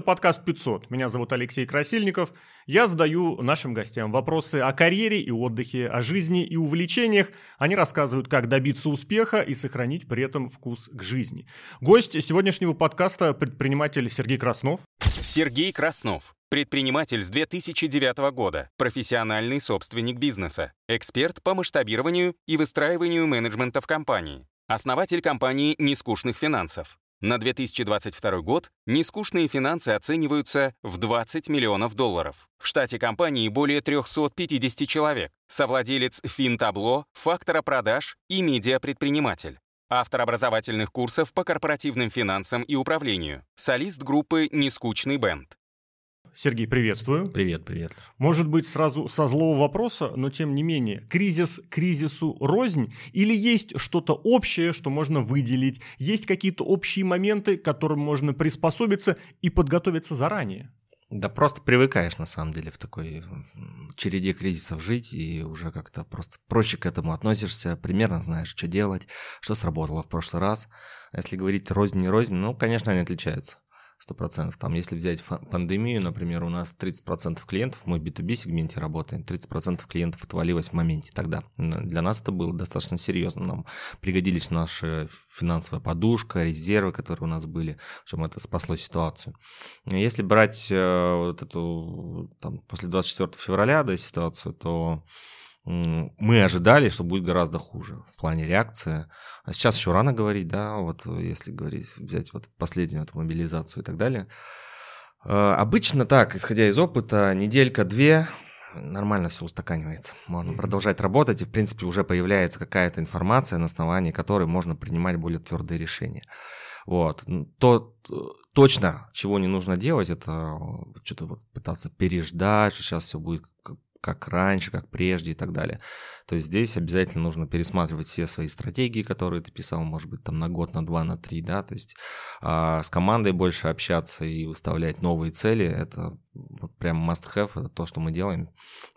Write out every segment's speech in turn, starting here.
Это подкаст 500. Меня зовут Алексей Красильников. Я задаю нашим гостям вопросы о карьере и отдыхе, о жизни и увлечениях. Они рассказывают, как добиться успеха и сохранить при этом вкус к жизни. Гость сегодняшнего подкаста – предприниматель Сергей Краснов. Сергей Краснов. Предприниматель с 2009 года, профессиональный собственник бизнеса, эксперт по масштабированию и выстраиванию менеджмента в компании, основатель компании «Нескучных финансов», на 2022 год нескучные финансы оцениваются в 20 миллионов долларов. В штате компании более 350 человек. Совладелец Финтабло, фактора продаж и медиапредприниматель. Автор образовательных курсов по корпоративным финансам и управлению. Солист группы «Нескучный бенд». Сергей, приветствую. Привет, привет. Может быть, сразу со злого вопроса, но тем не менее, кризис кризису рознь? Или есть что-то общее, что можно выделить? Есть какие-то общие моменты, к которым можно приспособиться и подготовиться заранее? Да просто привыкаешь, на самом деле, в такой череде кризисов жить, и уже как-то просто проще к этому относишься, примерно знаешь, что делать, что сработало в прошлый раз. А если говорить рознь не рознь, ну, конечно, они отличаются. 100%. Там, если взять пандемию, например, у нас 30% клиентов, мы в B2B сегменте работаем, 30% клиентов отвалилось в моменте тогда. Для нас это было достаточно серьезно. Нам пригодились наша финансовая подушка, резервы, которые у нас были, чтобы это спасло ситуацию. Если брать э, вот эту там, после 24 февраля да, ситуацию, то мы ожидали, что будет гораздо хуже в плане реакции. А сейчас еще рано говорить, да, вот если говорить, взять вот последнюю эту мобилизацию и так далее. А, обычно так, исходя из опыта, неделька-две, нормально все устаканивается. Можно продолжать работать, и, в принципе, уже появляется какая-то информация, на основании которой можно принимать более твердые решения. Вот. То точно, чего не нужно делать, это что-то вот пытаться переждать, что сейчас все будет как раньше, как прежде и так далее. То есть здесь обязательно нужно пересматривать все свои стратегии, которые ты писал, может быть, там на год, на два, на три, да, то есть а, с командой больше общаться и выставлять новые цели, это вот прям must-have, это то, что мы делаем.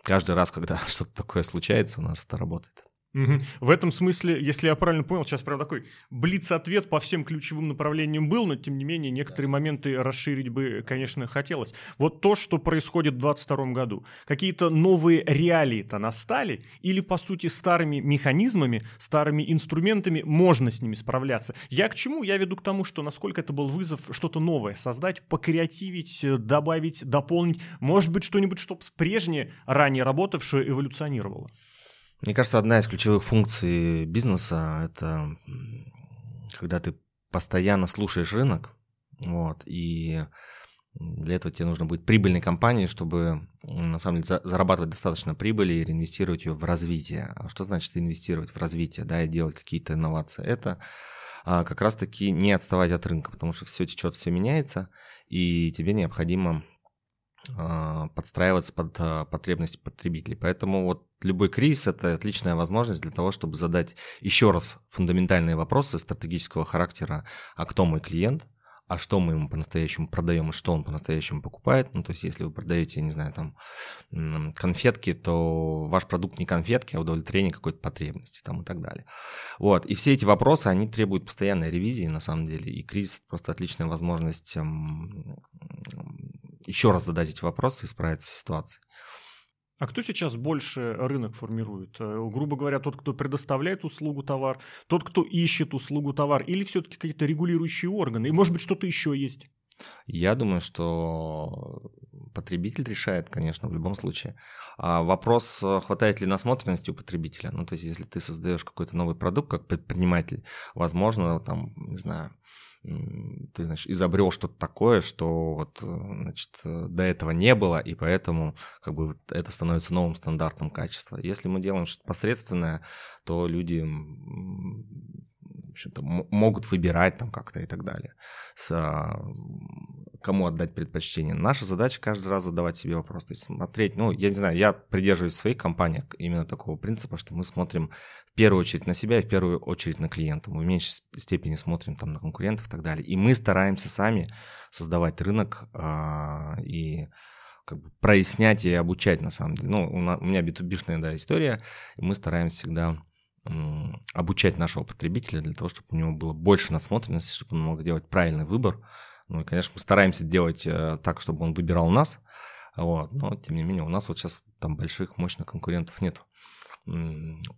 Каждый раз, когда что-то такое случается, у нас это работает. Угу. В этом смысле, если я правильно понял, сейчас прям такой блиц-ответ по всем ключевым направлениям был, но тем не менее некоторые да. моменты расширить бы, конечно, хотелось. Вот то, что происходит в 2022 году, какие-то новые реалии-то настали или, по сути, старыми механизмами, старыми инструментами можно с ними справляться? Я к чему? Я веду к тому, что насколько это был вызов что-то новое создать, покреативить, добавить, дополнить, может быть, что-нибудь, чтобы прежнее, ранее работавшее, эволюционировало. Мне кажется, одна из ключевых функций бизнеса – это когда ты постоянно слушаешь рынок, вот, и для этого тебе нужно быть прибыльной компанией, чтобы на самом деле зарабатывать достаточно прибыли и реинвестировать ее в развитие. А что значит инвестировать в развитие, да, и делать какие-то инновации? Это а, как раз-таки не отставать от рынка, потому что все течет, все меняется, и тебе необходимо подстраиваться под а, потребности потребителей. Поэтому вот любой кризис – это отличная возможность для того, чтобы задать еще раз фундаментальные вопросы стратегического характера, а кто мой клиент, а что мы ему по-настоящему продаем и что он по-настоящему покупает. Ну, то есть, если вы продаете, не знаю, там, конфетки, то ваш продукт не конфетки, а удовлетворение какой-то потребности там и так далее. Вот. И все эти вопросы, они требуют постоянной ревизии, на самом деле, и кризис – просто отличная возможность еще раз задать эти вопросы и справиться с ситуацией. А кто сейчас больше рынок формирует? Э, грубо говоря, тот, кто предоставляет услугу товар, тот, кто ищет услугу товар, или все-таки какие-то регулирующие органы? И может быть что-то еще есть? Я думаю, что потребитель решает, конечно, в любом случае. А вопрос, хватает ли насмотренности у потребителя. Ну, то есть, если ты создаешь какой-то новый продукт как предприниматель, возможно, там, не знаю, ты, значит, изобрел что-то такое, что вот, значит, до этого не было, и поэтому как бы это становится новым стандартом качества. Если мы делаем что-то посредственное, то люди могут выбирать там как-то и так далее. С, а, кому отдать предпочтение. Наша задача каждый раз задавать себе вопрос. То есть смотреть, ну, я не знаю, я придерживаюсь своих компаниях именно такого принципа, что мы смотрим в первую очередь на себя и в первую очередь на клиента. Мы в меньшей степени смотрим там на конкурентов и так далее. И мы стараемся сами создавать рынок а, и как бы прояснять и обучать на самом деле. Ну, у, на, у меня B2B-шная да, история, и мы стараемся всегда обучать нашего потребителя для того, чтобы у него было больше насмотренности, чтобы он мог делать правильный выбор Ну и, конечно, мы стараемся делать э, так, чтобы он выбирал нас, вот, но, тем не менее, у нас вот сейчас там больших, мощных конкурентов нет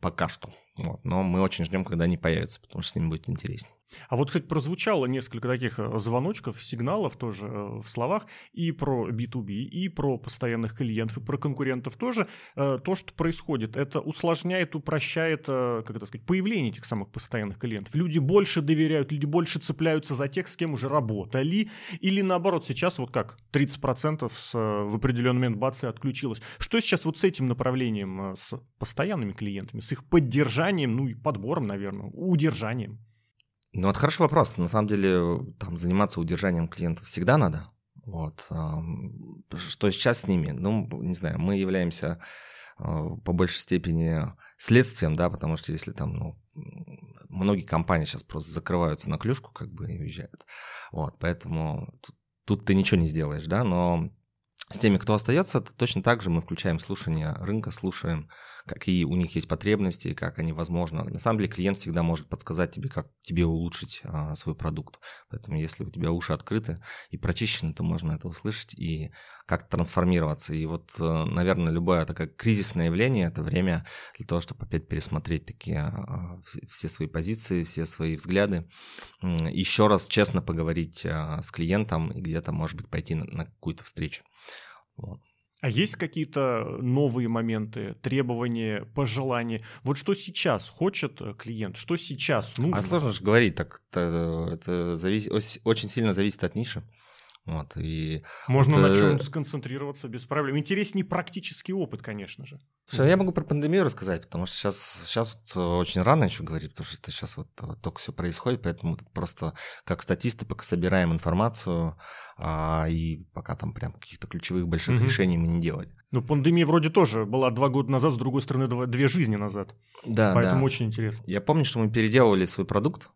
пока что. Вот. Но мы очень ждем, когда они появятся, потому что с ними будет интереснее. А вот, кстати, прозвучало несколько таких э, звоночков, сигналов тоже э, в словах и про B2B, и про постоянных клиентов, и про конкурентов тоже. Э, то, что происходит, это усложняет, упрощает, как это сказать, появление этих самых постоянных клиентов. Люди больше доверяют, люди больше цепляются за тех, с кем уже работали, или наоборот, сейчас вот как 30% с, в определенный момент бац и отключилось. Что сейчас вот с этим направлением, с постоянными клиентами, с их поддержанием, ну и подбором, наверное, удержанием? Ну, это хороший вопрос. На самом деле, там заниматься удержанием клиентов всегда надо. Вот. Что сейчас с ними? Ну, не знаю, мы являемся а, по большей степени следствием, да, потому что если там, ну, многие компании сейчас просто закрываются на клюшку, как бы, и уезжают. Вот, поэтому тут, тут ты ничего не сделаешь, да, но с теми, кто остается, точно так же мы включаем слушание рынка, слушаем, какие у них есть потребности, как они возможно. На самом деле клиент всегда может подсказать тебе, как тебе улучшить а, свой продукт. Поэтому если у тебя уши открыты и прочищены, то можно это услышать и как трансформироваться. И вот, э, наверное, любое такое кризисное явление – это время для того, чтобы опять пересмотреть такие а, все свои позиции, все свои взгляды. Еще раз честно поговорить а, с клиентом и где-то, может быть, пойти на, на какую-то встречу. Вот. А есть какие-то новые моменты, требования, пожелания? Вот что сейчас хочет э, клиент, что сейчас нужно? А сложно же говорить, так это, это завис... очень сильно зависит от ниши. Вот, и Можно вот, на чем сконцентрироваться без проблем. Интереснее практический опыт, конечно же. Слушай, я могу про пандемию рассказать, потому что сейчас, сейчас вот очень рано еще говорить, потому что это сейчас вот только все происходит, поэтому просто как статисты пока собираем информацию, а, и пока там прям каких-то ключевых больших угу. решений мы не делали. Ну, пандемия вроде тоже была два года назад, с другой стороны, два, две жизни назад. Да, Поэтому да. очень интересно. Я помню, что мы переделывали свой продукт, а,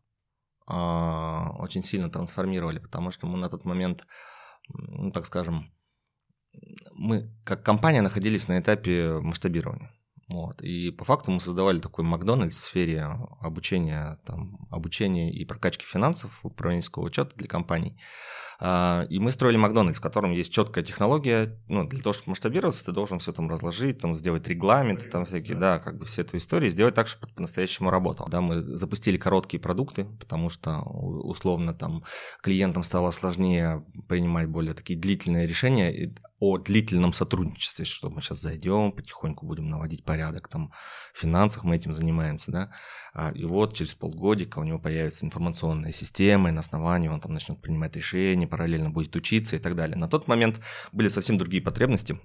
очень сильно трансформировали, потому что мы на тот момент, ну, так скажем, мы как компания находились на этапе масштабирования. Вот. И по факту мы создавали такой Макдональдс в сфере обучения, там, обучения и прокачки финансов, управленческого учета для компаний. А, и мы строили Макдональдс, в котором есть четкая технология. Ну, для того, чтобы масштабироваться, ты должен все там разложить, там, сделать регламенты, там всякие, да, как бы всю эту историю, сделать так, чтобы по-настоящему работал. Да, мы запустили короткие продукты, потому что условно там клиентам стало сложнее принимать более такие длительные решения о длительном сотрудничестве, что мы сейчас зайдем, потихоньку будем наводить порядок там в финансах, мы этим занимаемся, да, а, и вот через полгодика у него появится информационная система, и на основании он там начнет принимать решения, параллельно будет учиться и так далее. На тот момент были совсем другие потребности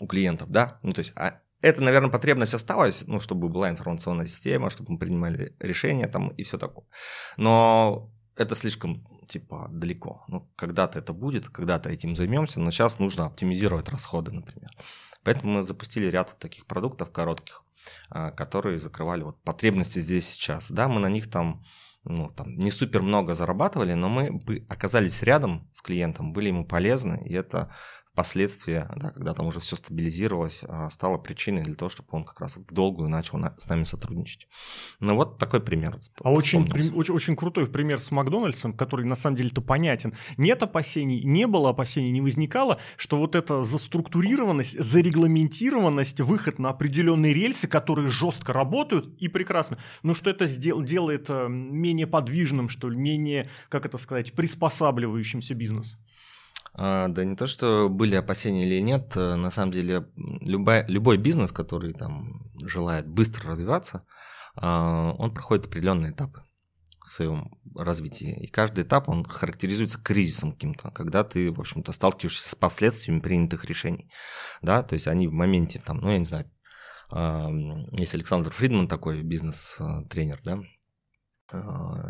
у клиентов, да, ну то есть а это, наверное, потребность осталась, ну, чтобы была информационная система, чтобы мы принимали решения там и все такое. Но это слишком, типа, далеко. Ну, когда-то это будет, когда-то этим займемся, но сейчас нужно оптимизировать расходы, например. Поэтому мы запустили ряд вот таких продуктов коротких, а, которые закрывали вот потребности здесь сейчас. Да, мы на них там ну, там, не супер много зарабатывали, но мы оказались рядом с клиентом, были ему полезны, и это впоследствии, да, когда там уже все стабилизировалось, а, стало причиной для того, чтобы он как раз в долгую начал с нами сотрудничать. Ну вот такой пример. А очень, очень, очень крутой пример с Макдональдсом, который на самом деле-то понятен. Нет опасений, не было опасений, не возникало, что вот эта заструктурированность, зарегламентированность, выход на определенные рельсы, которые жестко работают и прекрасно, но что это сдел- делает э, менее подвижным, что ли, менее, как это сказать, приспосабливающимся бизнес. А, да не то, что были опасения или нет, э, на самом деле любой, любой бизнес, который там желает быстро развиваться, а, он проходит определенные этапы в своем развитии. И каждый этап, он характеризуется кризисом каким-то, когда ты, в общем-то, сталкиваешься с последствиями принятых решений. Да, то есть они в моменте, там, ну, я не знаю, а, есть Александр Фридман такой бизнес-тренер, да,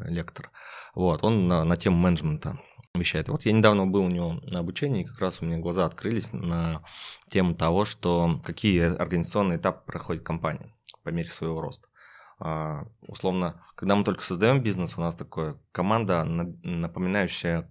лектор. Вот, он на, на тему менеджмента вещает. Вот я недавно был у него на обучении, и как раз у меня глаза открылись на тему того, что какие организационные этапы проходит компания по мере своего роста. А, условно, когда мы только создаем бизнес, у нас такая команда, напоминающая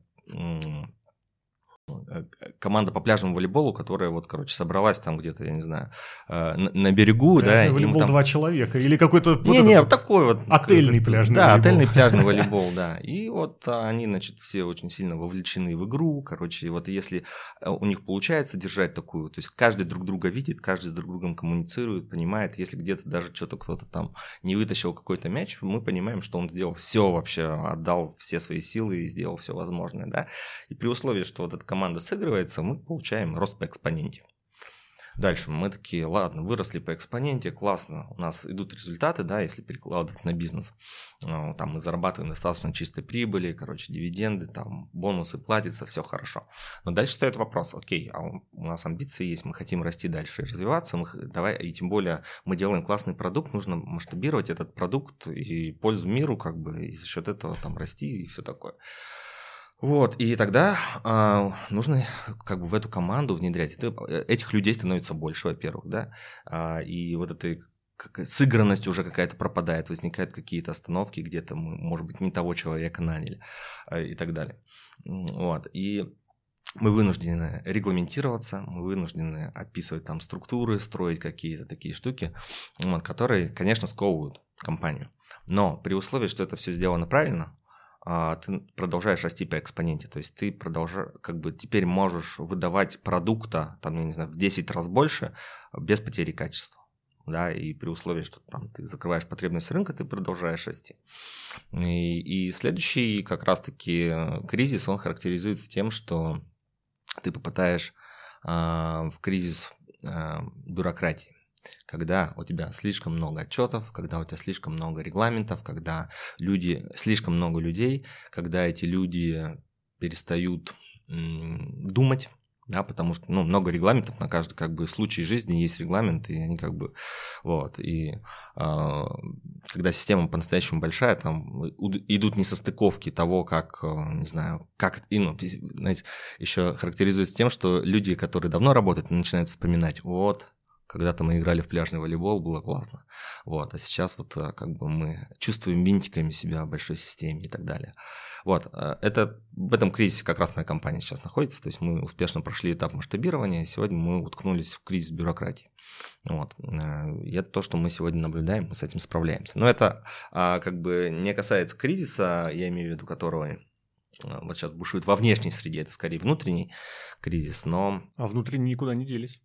команда по пляжному волейболу, которая вот, короче, собралась там где-то, я не знаю, э, на, на берегу, пляжный да. волейбол там... два человека или какой-то... Не, вот не, вот такой вот. Отельный пляжный да, волейбол. отельный пляжный волейбол, да. И вот они, значит, все очень сильно вовлечены в игру, короче, и вот если у них получается держать такую, то есть каждый друг друга видит, каждый с друг другом коммуницирует, понимает, если где-то даже что-то кто-то там не вытащил какой-то мяч, мы понимаем, что он сделал все вообще, отдал все свои силы и сделал все возможное, да. И при условии, что вот эта команда сыгрывается, мы получаем рост по экспоненте. Дальше мы такие, ладно, выросли по экспоненте, классно, у нас идут результаты, да, если перекладывать на бизнес. А, там мы зарабатываем достаточно чистой прибыли, короче, дивиденды, там бонусы платятся, все хорошо. Но дальше стоит вопрос, окей, а у нас амбиции есть, мы хотим расти дальше и развиваться, мы, давай, и тем более мы делаем классный продукт, нужно масштабировать этот продукт и пользу миру, как бы, и за счет этого там расти и все такое. Вот, и тогда э, нужно как бы в эту команду внедрять. Это, этих людей становится больше, во-первых, да, э, и вот эта как, сыгранность уже какая-то пропадает, возникают какие-то остановки, где-то мы, может быть, не того человека наняли э, и так далее. Вот, и мы вынуждены регламентироваться, мы вынуждены описывать там структуры, строить какие-то такие штуки, которые, конечно, сковывают компанию. Но при условии, что это все сделано правильно, ты продолжаешь расти по экспоненте. То есть ты продолжаешь, как бы теперь можешь выдавать продукта, там, я не знаю, в 10 раз больше без потери качества. Да, и при условии, что там ты закрываешь потребность рынка, ты продолжаешь расти. И, и следующий как раз-таки кризис, он характеризуется тем, что ты попадаешь э, в кризис э, бюрократии когда у тебя слишком много отчетов, когда у тебя слишком много регламентов, когда люди, слишком много людей, когда эти люди перестают думать, да, потому что, ну, много регламентов на каждый, как бы, случай жизни есть регламент, и они, как бы, вот, и э, когда система по-настоящему большая, там идут несостыковки того, как, э, не знаю, как, и, ну, знаете, еще характеризуется тем, что люди, которые давно работают, начинают вспоминать, вот, когда-то мы играли в пляжный волейбол, было классно. Вот, а сейчас вот э, как бы мы чувствуем винтиками себя в большой системе и так далее. Вот, э, это в этом кризисе как раз моя компания сейчас находится. То есть мы успешно прошли этап масштабирования, сегодня мы уткнулись в кризис бюрократии. Вот. Э, и это то, что мы сегодня наблюдаем, мы с этим справляемся. Но это а, как бы не касается кризиса, я имею в виду которого вот сейчас бушует во внешней среде, это скорее внутренний кризис, но... А внутренние никуда не делись.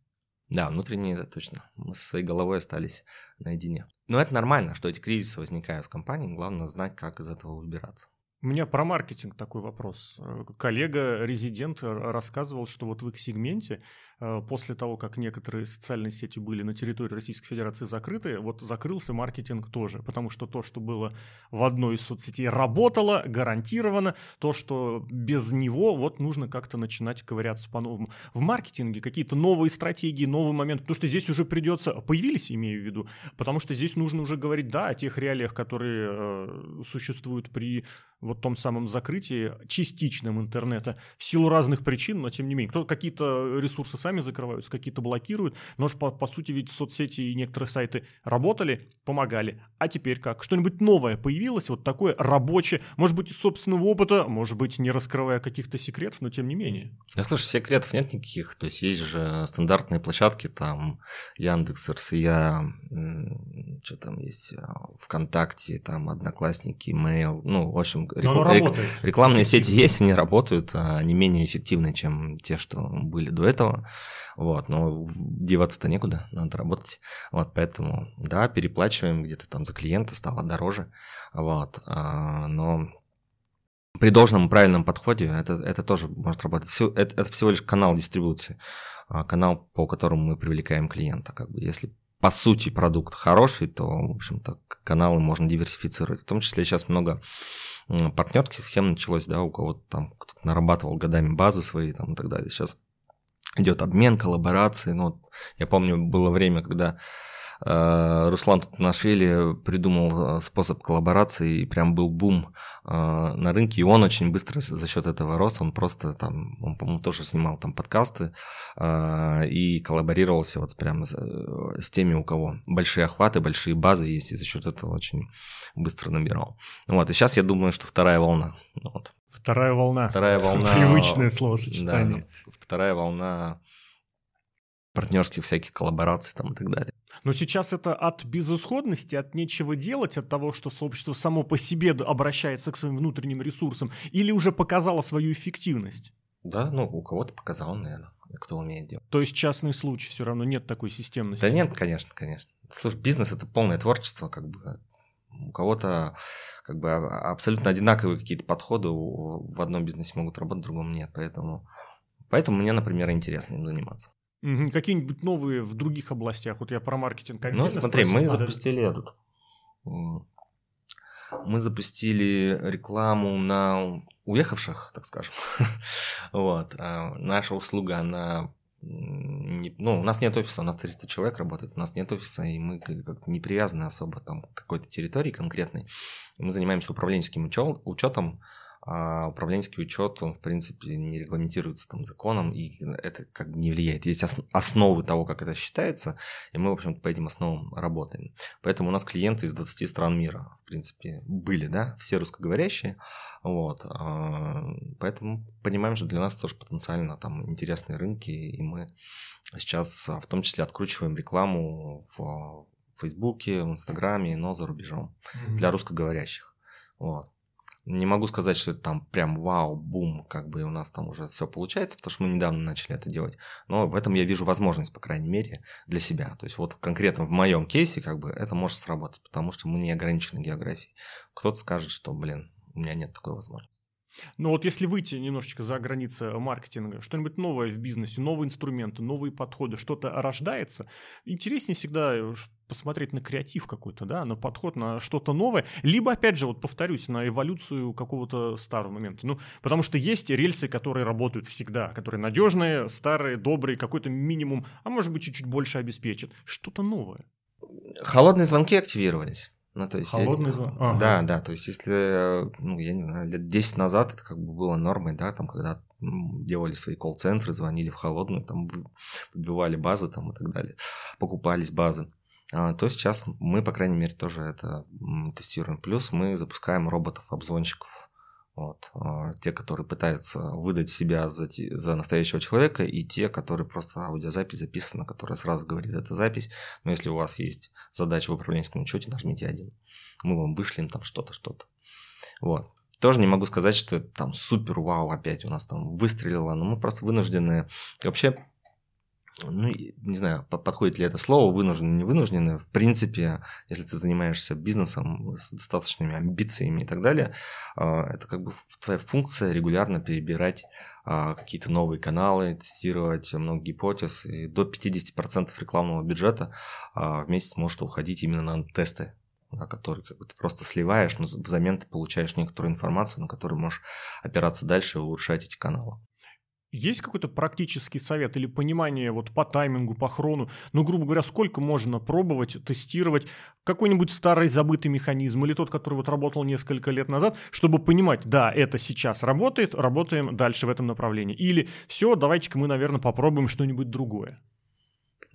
Да, внутренние, это точно. Мы со своей головой остались наедине. Но это нормально, что эти кризисы возникают в компании. Главное знать, как из этого выбираться. У меня про маркетинг такой вопрос. Э, коллега-резидент рассказывал, что вот в их сегменте э, после того, как некоторые социальные сети были на территории Российской Федерации закрыты, вот закрылся маркетинг тоже, потому что то, что было в одной из соцсетей, работало гарантированно, то, что без него вот нужно как-то начинать ковыряться по-новому. В маркетинге какие-то новые стратегии, новый момент, потому что здесь уже придется, появились, имею в виду, потому что здесь нужно уже говорить, да, о тех реалиях, которые э, существуют при вот том самом закрытии частичном интернета в силу разных причин, но тем не менее. Кто какие-то ресурсы сами закрываются, какие-то блокируют, но же по, по сути ведь соцсети и некоторые сайты работали, помогали. А теперь как? Что-нибудь новое появилось, вот такое рабочее, может быть, из собственного опыта, может быть, не раскрывая каких-то секретов, но тем не менее. Да, слушай, секретов нет никаких, то есть есть же стандартные площадки, там Яндекс, РСЯ, что там есть, ВКонтакте, там Одноклассники, Mail, ну, в общем, рек... рекламные сети есть, они работают, а они менее эффективны, чем те, что были до этого. Вот, но деваться-то некуда, надо работать. Вот, поэтому, да, переплачиваем где-то там за клиента, стало дороже. Вот, а, но при должном правильном подходе это, это тоже может работать. Это, это всего лишь канал дистрибуции, а, канал, по которому мы привлекаем клиента. Как бы, если по сути продукт хороший, то, в общем-то, каналы можно диверсифицировать. В том числе сейчас много партнерских схем началось, да, у кого-то там кто-то нарабатывал годами базы свои там и так далее. Сейчас идет обмен, коллаборации. Ну, я помню, было время, когда Руслан Тутнашвили придумал э, способ коллаборации, и прям был бум э, на рынке, и он очень быстро за счет этого рос, он просто там, он, по-моему, тоже снимал там подкасты и коллаборировался вот прям с теми, у кого большие охваты, большие базы есть, и за счет этого очень быстро набирал. Вот, и сейчас я думаю, что вторая волна. Вот. Вторая волна. Вторая волна. Привычное словосочетание. Да, вторая волна партнерских всяких коллабораций там и так далее. Но сейчас это от безысходности, от нечего делать, от того, что сообщество само по себе обращается к своим внутренним ресурсам, или уже показало свою эффективность? Да, ну, у кого-то показал, наверное, кто умеет делать. То есть частный случай, все равно нет такой системности? Да нет, конечно, конечно. Слушай, бизнес – это полное творчество, как бы. У кого-то как бы а, абсолютно одинаковые какие-то подходы в одном бизнесе могут работать, в другом нет. Поэтому, поэтому мне, например, интересно им заниматься. Угу. Какие-нибудь новые в других областях? Вот я про маркетинг Ну, смотри, спросил, мы запустили этот. Мы запустили рекламу на уехавших, так скажем. вот. А наша услуга, она не, ну, у нас нет офиса, у нас 300 человек работает, у нас нет офиса, и мы как не привязаны особо там к какой-то территории конкретной. Мы занимаемся управленческим учетом, а управленческий учет, он, в принципе, не регламентируется там законом, и это как бы не влияет. Есть основы того, как это считается, и мы, в общем-то, по этим основам работаем. Поэтому у нас клиенты из 20 стран мира, в принципе, были, да, все русскоговорящие, вот. А, поэтому понимаем, что для нас тоже потенциально там интересные рынки, и мы сейчас в том числе откручиваем рекламу в Фейсбуке, в Инстаграме, но за рубежом mm-hmm. для русскоговорящих. Вот. Не могу сказать, что это там прям вау, бум, как бы у нас там уже все получается, потому что мы недавно начали это делать. Но в этом я вижу возможность, по крайней мере, для себя. То есть вот конкретно в моем кейсе как бы это может сработать, потому что мы не ограничены географией. Кто-то скажет, что, блин, у меня нет такой возможности. Ну вот если выйти немножечко за границы маркетинга, что-нибудь новое в бизнесе, новые инструменты, новые подходы, что-то рождается, интереснее всегда э, посмотреть на креатив какой-то, да, на подход, на что-то новое, либо, опять же, вот повторюсь, на эволюцию какого-то старого момента. Ну, потому что есть рельсы, которые работают всегда, которые надежные, старые, добрые, какой-то минимум, а может быть, чуть-чуть больше обеспечат. Что-то новое. Холодные звонки активировались. Ну, то есть Холодный я, звон. Ага. Да, да, то есть если, ну, я не знаю, лет 10 назад это как бы было нормой, да, там, когда делали свои колл-центры, звонили в холодную, там, выбивали базы там и так далее, покупались базы, а, то сейчас мы, по крайней мере, тоже это тестируем. Плюс мы запускаем роботов-обзвонщиков, вот. А, те, которые пытаются выдать себя за, за настоящего человека, и те, которые просто аудиозапись записана, которая сразу говорит, это запись. Но если у вас есть задача в управленческом учете, нажмите один. Мы вам вышлем там что-то, что-то. Вот. Тоже не могу сказать, что это там супер вау опять у нас там выстрелило, но мы просто вынуждены вообще ну, не знаю, подходит ли это слово, вынуждены, не вынуждены. В принципе, если ты занимаешься бизнесом с достаточными амбициями и так далее, а, это как бы твоя функция регулярно перебирать а, какие-то новые каналы, тестировать много гипотез. И до 50% рекламного бюджета а, в месяц может уходить именно на тесты который как бы, ты просто сливаешь, но взамен ты получаешь некоторую информацию, на которую можешь опираться дальше и улучшать эти каналы. Есть какой-то практический совет или понимание вот по таймингу, по хрону? Ну, грубо говоря, сколько можно пробовать, тестировать какой-нибудь старый забытый механизм или тот, который вот работал несколько лет назад, чтобы понимать, да, это сейчас работает, работаем дальше в этом направлении. Или все, давайте-ка мы, наверное, попробуем что-нибудь другое.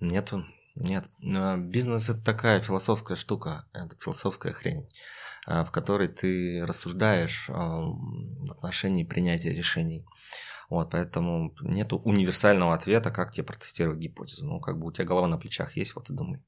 Нету, нет. Бизнес – это такая философская штука, это философская хрень, а, в которой ты рассуждаешь в отношении принятия решений. Вот, поэтому нет универсального ответа, как тебе протестировать гипотезу. Ну, как бы у тебя голова на плечах есть, вот и думай.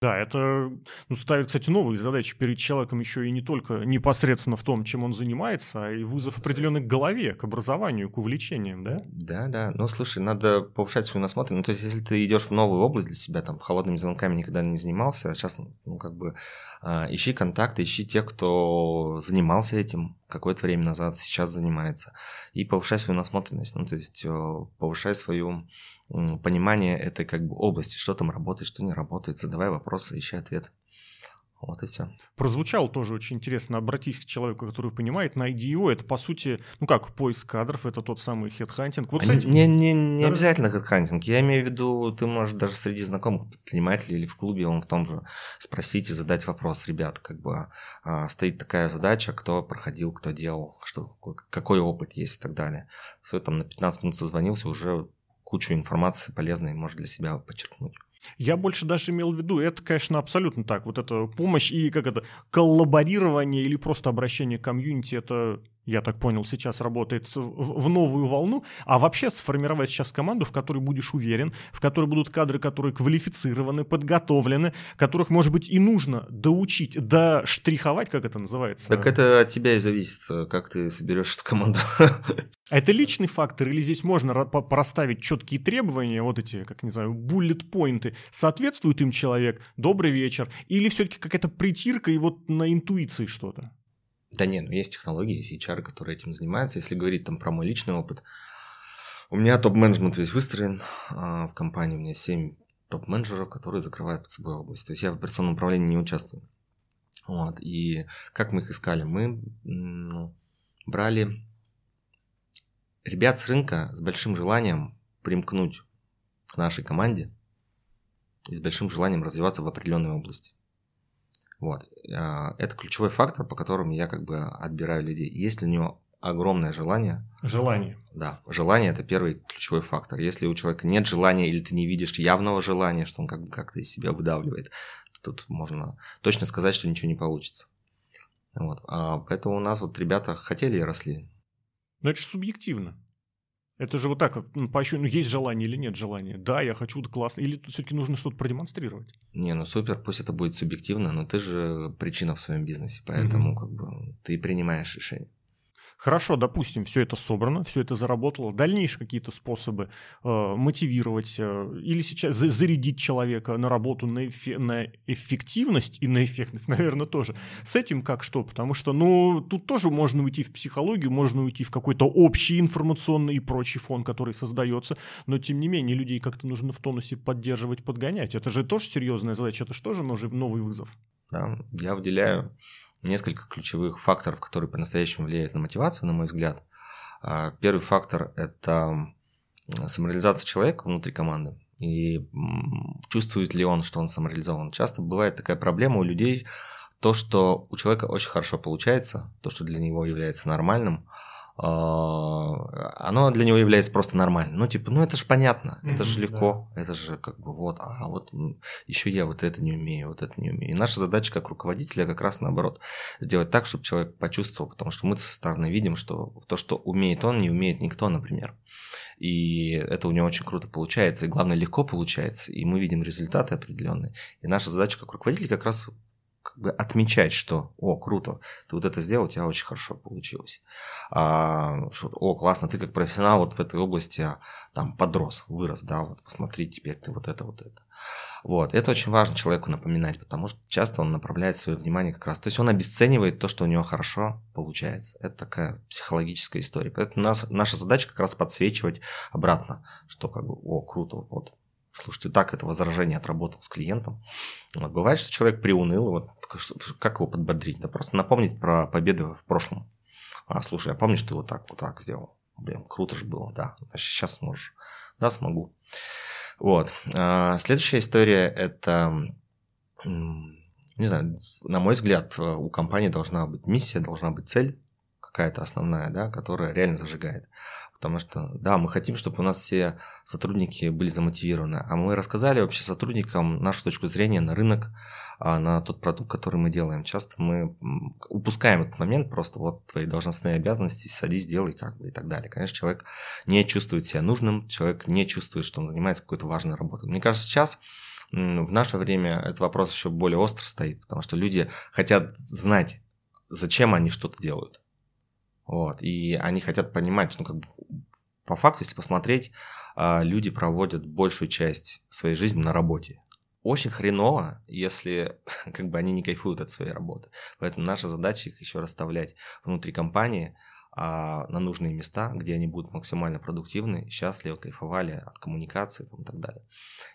Да, это ну, ставит, кстати, новые задачи перед человеком еще и не только непосредственно в том, чем он занимается, а и вызов определенный к голове, к образованию, к увлечениям, да? Да, да. Ну, слушай, надо повышать свою насмотренность. Ну, то есть, если ты идешь в новую область для себя, там, холодными звонками никогда не занимался, а сейчас, ну, как бы, ищи контакты, ищи тех, кто занимался этим какое-то время назад, сейчас занимается, и повышай свою насмотренность, ну, то есть э, повышай свое понимание этой как бы области, что там работает, что не работает, задавай вопросы, ищи ответ. Вот и все. Прозвучало тоже очень интересно. Обратись к человеку, который понимает, найди его. Это, по сути, ну как, поиск кадров, это тот самый хедхантинг. Вот, кстати, не не, не да? обязательно хедхантинг. Я имею в виду, ты можешь даже среди знакомых предпринимателей или в клубе, он в том же, спросить и задать вопрос. Ребят, как бы а, стоит такая задача, кто проходил, кто делал, что, какой опыт есть и так далее. Все, там на 15 минут созвонился, уже кучу информации полезной может для себя подчеркнуть. Я больше даже имел в виду, это, конечно, абсолютно так. Вот эта помощь и как это, коллаборирование или просто обращение к комьюнити, это я так понял, сейчас работает в новую волну, а вообще сформировать сейчас команду, в которой будешь уверен, в которой будут кадры, которые квалифицированы, подготовлены, которых, может быть, и нужно доучить, доштриховать, как это называется? Так это от тебя и зависит, как ты соберешь эту команду. А это личный фактор или здесь можно проставить четкие требования, вот эти, как не знаю, буллет-поинты, соответствует им человек, добрый вечер, или все-таки какая-то притирка и вот на интуиции что-то? Да нет, ну есть технологии, есть HR, которые этим занимаются. Если говорить там про мой личный опыт, у меня топ-менеджмент весь выстроен. А в компании у меня 7 топ-менеджеров, которые закрывают под собой область. То есть я в операционном управлении не участвую. Вот. И как мы их искали? Мы ну, брали ребят с рынка с большим желанием примкнуть к нашей команде и с большим желанием развиваться в определенной области. Вот. А, это ключевой фактор, по которому я как бы отбираю людей. Если у него огромное желание. Желание. Да, желание это первый ключевой фактор. Если у человека нет желания или ты не видишь явного желания, что он как бы как-то из себя выдавливает, тут можно точно сказать, что ничего не получится. Вот. А поэтому у нас вот ребята хотели и росли. Но это же субъективно. Это же вот так, ну, по ну, есть желание или нет желания. Да, я хочу, это классно. Или все-таки нужно что-то продемонстрировать? Не, ну супер, пусть это будет субъективно, но ты же причина в своем бизнесе, поэтому угу. как бы ты принимаешь решение. Хорошо, допустим, все это собрано, все это заработало. Дальнейшие какие-то способы э, мотивировать э, или сейчас за зарядить человека на работу, на, эфе на эффективность и на эффектность, наверное, тоже. С этим как что? Потому что, ну, тут тоже можно уйти в психологию, можно уйти в какой-то общий информационный и прочий фон, который создается, но тем не менее людей как-то нужно в тонусе поддерживать, подгонять. Это же тоже серьезная задача, это же тоже новый вызов. Да, я выделяю несколько ключевых факторов, которые по-настоящему влияют на мотивацию, на мой взгляд. А, первый фактор – это самореализация человека внутри команды. И чувствует ли он, что он самореализован. Часто бывает такая проблема у людей, то, что у человека очень хорошо получается, то, что для него является нормальным – оно для него является просто нормальным. Ну, типа, ну это же понятно, это же легко, это же как бы вот, а вот еще я вот это не умею, вот это не умею. И наша задача как руководителя как раз наоборот, сделать так, чтобы человек почувствовал, потому что мы со стороны видим, что то, что умеет он, не умеет никто, например. И это у него очень круто получается, и главное, легко получается, и мы видим результаты определенные. И наша задача как руководителя как раз как бы отмечать, что, о, круто, ты вот это сделал, у тебя очень хорошо получилось. А, что, о, классно, ты как профессионал вот в этой области а, там подрос, вырос, да, вот посмотри, теперь ты вот это, вот это. Вот, это очень важно человеку напоминать, потому что часто он направляет свое внимание как раз, то есть он обесценивает то, что у него хорошо получается. Это такая психологическая история. Поэтому нас, наша задача как раз подсвечивать обратно, что как бы, о, круто, вот Слушайте, так это возражение отработал с клиентом. Вот, бывает, что человек приуныл, вот как его подбодрить? Да просто напомнить про победы в прошлом. А, слушай, а помнишь, ты вот так, вот так сделал? Блин, круто же было, да. Значит, сейчас сможешь. Да, смогу. Вот. А, следующая история – это, не знаю, на мой взгляд, у компании должна быть миссия, должна быть цель какая-то основная, да, которая реально зажигает. Потому что, да, мы хотим, чтобы у нас все сотрудники были замотивированы. А мы рассказали вообще сотрудникам нашу точку зрения на рынок, а, на тот продукт, который мы делаем. Часто мы упускаем этот момент, просто вот твои должностные обязанности, садись, делай как бы и так далее. Конечно, человек не чувствует себя нужным, человек не чувствует, что он занимается какой-то важной работой. Мне кажется, сейчас в наше время этот вопрос еще более остро стоит, потому что люди хотят знать, зачем они что-то делают. Вот, и они хотят понимать, ну, как бы, по факту, если посмотреть, а, люди проводят большую часть своей жизни на работе. Очень хреново, если как бы они не кайфуют от своей работы. Поэтому наша задача их еще расставлять внутри компании а, на нужные места, где они будут максимально продуктивны, счастливы, кайфовали от коммуникации там, и так далее.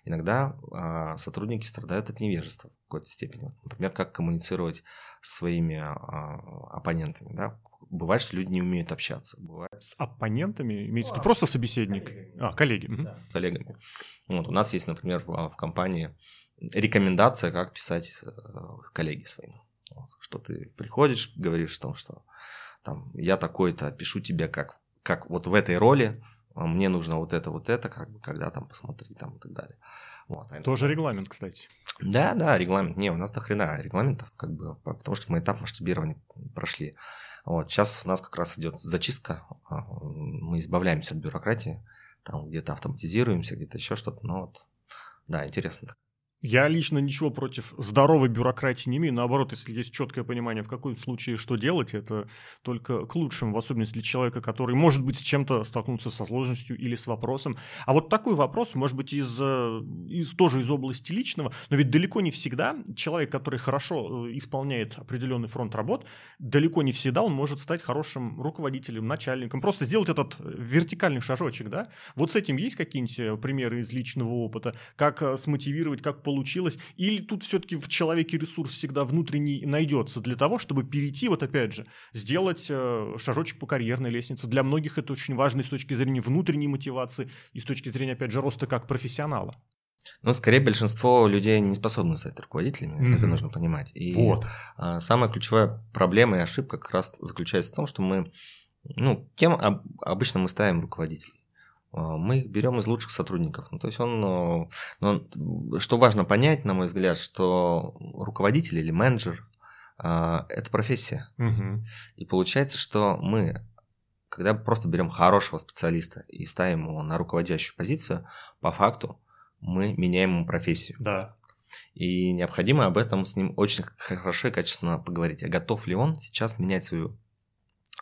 Иногда а, сотрудники страдают от невежества в какой-то степени. Например, как коммуницировать с своими а, оппонентами, да, бывает, что люди не умеют общаться. Бывает... С оппонентами? Имеется в виду просто собеседник? Коллегами. А, коллеги. Да. Коллегами. Вот, у нас есть, например, в, в компании рекомендация, как писать э, коллеге своим. Вот, что ты приходишь, говоришь о том, что там, я такой-то, пишу тебе как, как вот в этой роли, а мне нужно вот это, вот это, как бы, когда там посмотри, там и так далее. Вот, а Тоже регламент, кстати. Да, да, регламент. Не, у нас до хрена регламентов, как бы, потому что мы этап масштабирования прошли. Вот, сейчас у нас как раз идет зачистка, а, мы избавляемся от бюрократии, там где-то автоматизируемся, где-то еще что-то, но вот, да, интересно. Я лично ничего против здоровой бюрократии не имею. Наоборот, если есть четкое понимание, в каком случае что делать, это только к лучшему, в особенности для человека, который, может быть, с чем-то столкнуться со сложностью или с вопросом. А вот такой вопрос, может быть, из, э, из, тоже из области личного, но ведь далеко не всегда человек, который хорошо э, исполняет определенный фронт работ, далеко не всегда он может стать хорошим руководителем, начальником. Просто сделать этот вертикальный шажочек, да? Вот с этим есть какие-нибудь э, примеры из личного опыта? Как смотивировать, как получить получилось, или тут все-таки в человеке ресурс всегда внутренний найдется для того, чтобы перейти, вот опять же, сделать э, шажочек по карьерной лестнице. Для многих это очень важно с точки зрения внутренней мотивации, и с точки зрения, опять же, роста как профессионала. Ну, скорее, большинство людей не способны стать руководителями, mm-hmm. это нужно понимать. И вот. а, самая ключевая проблема и ошибка как раз заключается в том, что мы, ну, кем об, обычно мы ставим руководителей? А, мы их берем из лучших сотрудников. Ну, то есть он, ну, ну что важно понять, на мой взгляд, что руководитель или менеджер а, это профессия. Угу. И получается, что мы, когда просто берем хорошего специалиста и ставим его на руководящую позицию, по факту мы меняем ему профессию. Да. И необходимо об этом с ним очень хорошо и качественно поговорить. А готов ли он сейчас менять свою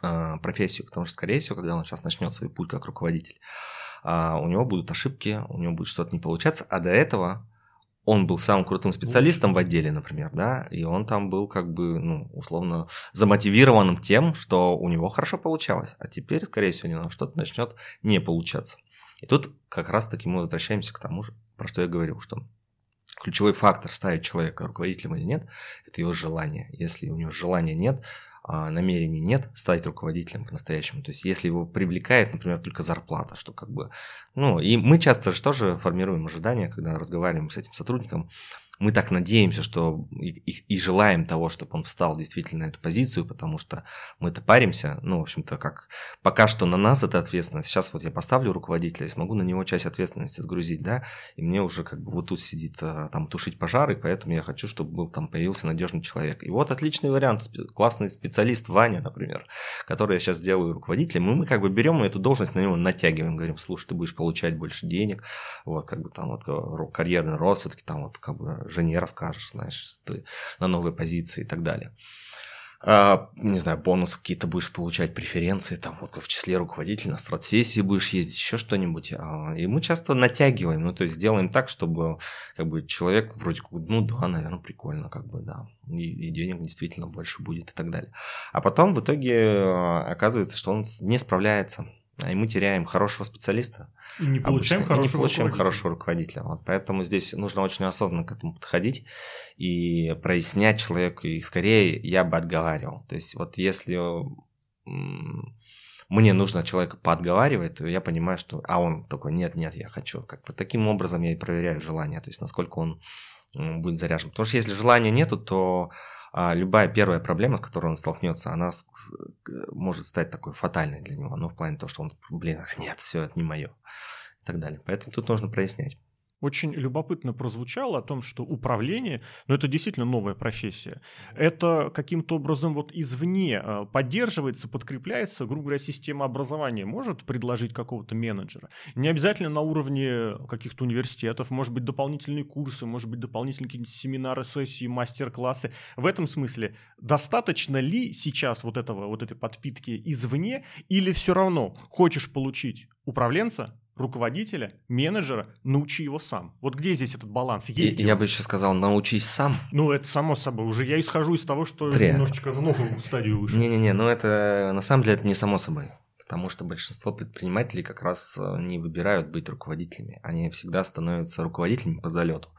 профессию? Потому что, скорее всего, когда он сейчас начнет свой путь как руководитель, а у него будут ошибки, у него будет что-то не получаться, а до этого он был самым крутым специалистом в отделе, например, да, и он там был как бы, ну, условно, замотивированным тем, что у него хорошо получалось, а теперь, скорее всего, у него что-то начнет не получаться. И тут как раз-таки мы возвращаемся к тому же, про что я говорил, что ключевой фактор ставить человека руководителем или нет, это его желание. Если у него желания нет, а намерений нет стать руководителем по-настоящему. То есть, если его привлекает, например, только зарплата, что как бы... Ну, и мы часто же тоже формируем ожидания, когда разговариваем с этим сотрудником, мы так надеемся, что и, и, и желаем того, чтобы он встал действительно на эту позицию, потому что мы-то паримся, ну, в общем-то, как пока что на нас это ответственность. Сейчас вот я поставлю руководителя и смогу на него часть ответственности сгрузить, да, и мне уже как бы вот тут сидит а, там тушить пожары, поэтому я хочу, чтобы был там появился надежный человек. И вот отличный вариант, классный специалист Ваня, например, который я сейчас делаю руководителем, и мы как бы берем эту должность, на него натягиваем, говорим, слушай, ты будешь получать больше денег, вот как бы там вот э, карьерный рост, все-таки там вот как бы жене расскажешь, знаешь, ты на новой позиции и так далее. А, не знаю, бонусы какие-то будешь получать, преференции, там вот в числе руководителя на стратсессии будешь ездить, еще что-нибудь. А, и мы часто натягиваем, ну, то есть делаем так, чтобы как бы человек вроде как, ну да, наверное, прикольно, как бы, да, и, и денег действительно больше будет и так далее. А потом в итоге а, оказывается, что он не справляется, и мы теряем хорошего специалиста. И не получаем, обычно, хорошего, и не получаем руководителя. хорошего руководителя. Вот поэтому здесь нужно очень осознанно к этому подходить и прояснять человеку. И скорее я бы отговаривал. То есть вот если мне нужно человека подговаривать, то я понимаю, что... А он такой, нет, нет, я хочу. Как бы таким образом я и проверяю желание, то есть насколько он будет заряжен. Потому что если желания нету, то а любая первая проблема, с которой он столкнется, она может стать такой фатальной для него. Ну, в плане того, что он, блин, нет, все, это не мое. И так далее. Поэтому тут нужно прояснять очень любопытно прозвучало о том, что управление, ну это действительно новая профессия, это каким-то образом вот извне э, поддерживается, подкрепляется, грубо говоря, система образования может предложить какого-то менеджера. Не обязательно на уровне каких-то университетов, может быть дополнительные курсы, может быть дополнительные какие-нибудь семинары, сессии, мастер-классы. В этом смысле достаточно ли сейчас вот этого, вот этой подпитки извне или все равно хочешь получить управленца, руководителя, менеджера, научи его сам. Вот где здесь этот баланс? Есть я, я бы еще сказал, научись сам. Ну, это само собой. Уже я исхожу из того, что Три. немножечко в новую стадию вышел. Не-не-не, ну это на самом деле это не само собой. Потому что большинство предпринимателей как раз э, не выбирают быть руководителями. Они всегда становятся руководителями по залету.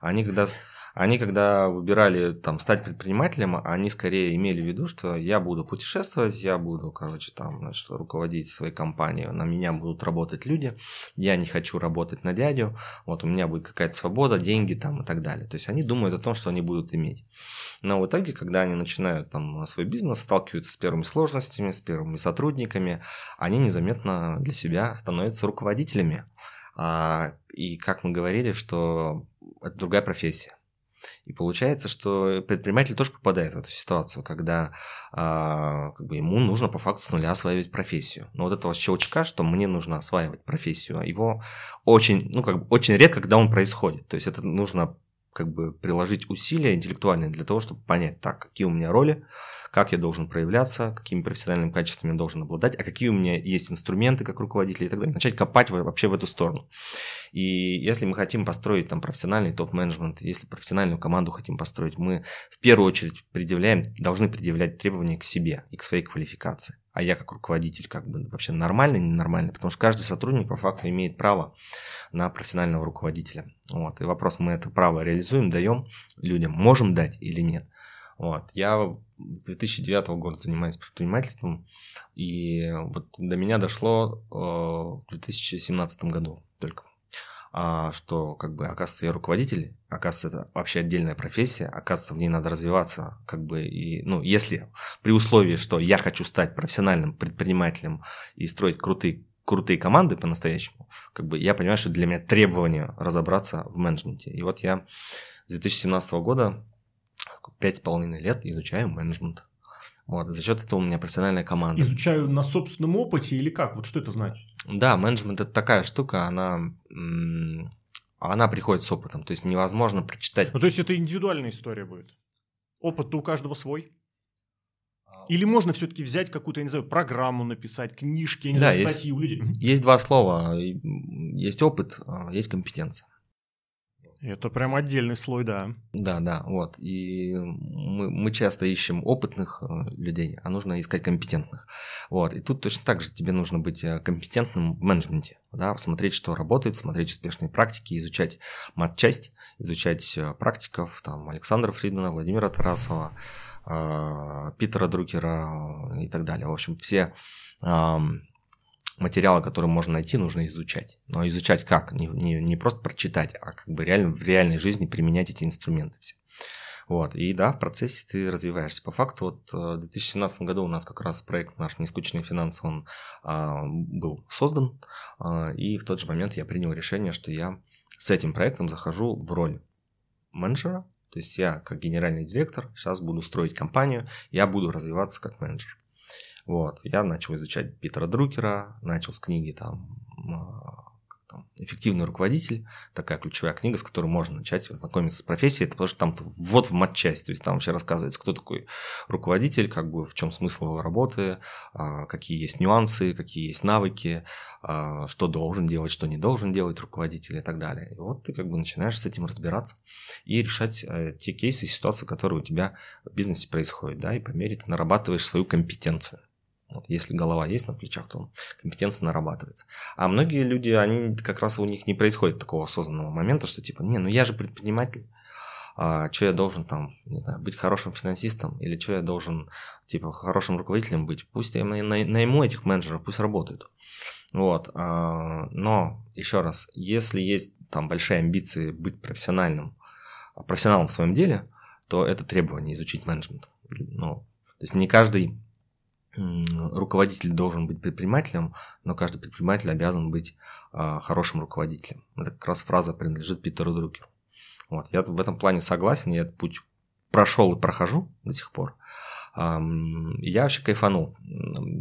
Они когда они, когда выбирали там стать предпринимателем, они скорее имели в виду, что я буду путешествовать, я буду, короче, там, значит, руководить своей компанией, на меня будут работать люди, я не хочу работать на дядю, вот у меня будет какая-то свобода, деньги там и так далее. То есть они думают о том, что они будут иметь. Но в итоге, когда они начинают там свой бизнес, сталкиваются с первыми сложностями, с первыми сотрудниками, они незаметно для себя становятся руководителями. А, и как мы говорили, что это другая профессия. И получается, что предприниматель тоже попадает в эту ситуацию, когда а, как бы ему нужно по факту с нуля осваивать профессию. Но вот этого щелчка, что мне нужно осваивать профессию, его очень, ну, как бы очень редко, когда он происходит. То есть это нужно как бы приложить усилия интеллектуальные для того, чтобы понять, так, какие у меня роли, как я должен проявляться, какими профессиональными качествами я должен обладать, а какие у меня есть инструменты как руководитель и так далее. Начать копать вообще в эту сторону. И если мы хотим построить там профессиональный топ-менеджмент, если профессиональную команду хотим построить, мы в первую очередь предъявляем, должны предъявлять требования к себе и к своей квалификации. А я как руководитель как бы вообще нормальный, ненормальный, потому что каждый сотрудник по факту имеет право на профессионального руководителя. Вот. И вопрос, мы это право реализуем, даем людям, можем дать или нет. Вот. Я с 2009 года занимаюсь предпринимательством, и вот до меня дошло э, в 2017 году только, а, что как бы, оказывается, я руководитель, оказывается, это вообще отдельная профессия, оказывается, в ней надо развиваться, как бы, и, ну, если при условии, что я хочу стать профессиональным предпринимателем и строить крутые крутые команды по-настоящему, как бы я понимаю, что для меня требование разобраться в менеджменте. И вот я с 2017 года пять с половиной лет изучаю менеджмент. Вот, за счет этого у меня профессиональная команда. Изучаю на собственном опыте или как? Вот что это значит? Да, менеджмент это такая штука, она, она приходит с опытом. То есть невозможно прочитать. Ну, то есть это индивидуальная история будет. Опыт-то у каждого свой. Или можно все-таки взять какую-то, я не знаю, программу написать, книжки, не да, знаю, есть, статьи у людей? Есть два слова. Есть опыт, а есть компетенция. Это прям отдельный слой, да. Да, да, вот. И мы, мы часто ищем опытных э, людей, а нужно искать компетентных. Вот. И тут точно так же тебе нужно быть э, компетентным в менеджменте. Да, смотреть, что работает, смотреть успешные практики, изучать матчасть, изучать э, практиков, там, Александра Фридмана, Владимира Тарасова, Питера Друкера и так далее. В общем, все материалы, которые можно найти, нужно изучать. Но изучать как? Не, не, не просто прочитать, а как бы реально в реальной жизни применять эти инструменты все. Вот. И да, в процессе ты развиваешься. По факту, вот э, в 2017 году у нас как раз проект наш «Нескучные финансы», он а, был создан, а, и в тот же момент я принял решение, что я с этим проектом захожу в роль менеджера, то есть я как генеральный директор сейчас буду строить компанию, я буду развиваться как менеджер. Вот, я начал изучать Питера Друкера, начал с книги там, там «Эффективный руководитель», такая ключевая книга, с которой можно начать знакомиться с профессией, это потому что там вот в матчасть, то есть там вообще рассказывается, кто такой руководитель, как бы в чем смысл его работы, а, какие есть нюансы, какие есть навыки, а, что должен делать, что не должен делать руководитель и так далее. И вот ты как бы начинаешь с этим разбираться и решать э, те кейсы и ситуации, которые у тебя в бизнесе происходят, да, и по мере ты нарабатываешь свою компетенцию. Вот если голова есть на плечах, то компетенция нарабатывается. А многие люди, они как раз у них не происходит такого осознанного момента, что типа, не, ну я же предприниматель, а что я должен там, не знаю, быть хорошим финансистом, или что я должен, типа, хорошим руководителем быть. Пусть я найму этих менеджеров, пусть работают. Вот. А, но, еще раз, если есть там большие амбиции быть профессиональным, профессионалом в своем деле, то это требование изучить менеджмент. Ну, то есть не каждый руководитель должен быть предпринимателем, но каждый предприниматель обязан быть э, хорошим руководителем. Это как раз фраза принадлежит Питеру Друкеру. Вот, я в этом плане согласен, я этот путь прошел и прохожу до сих пор. Я вообще кайфанул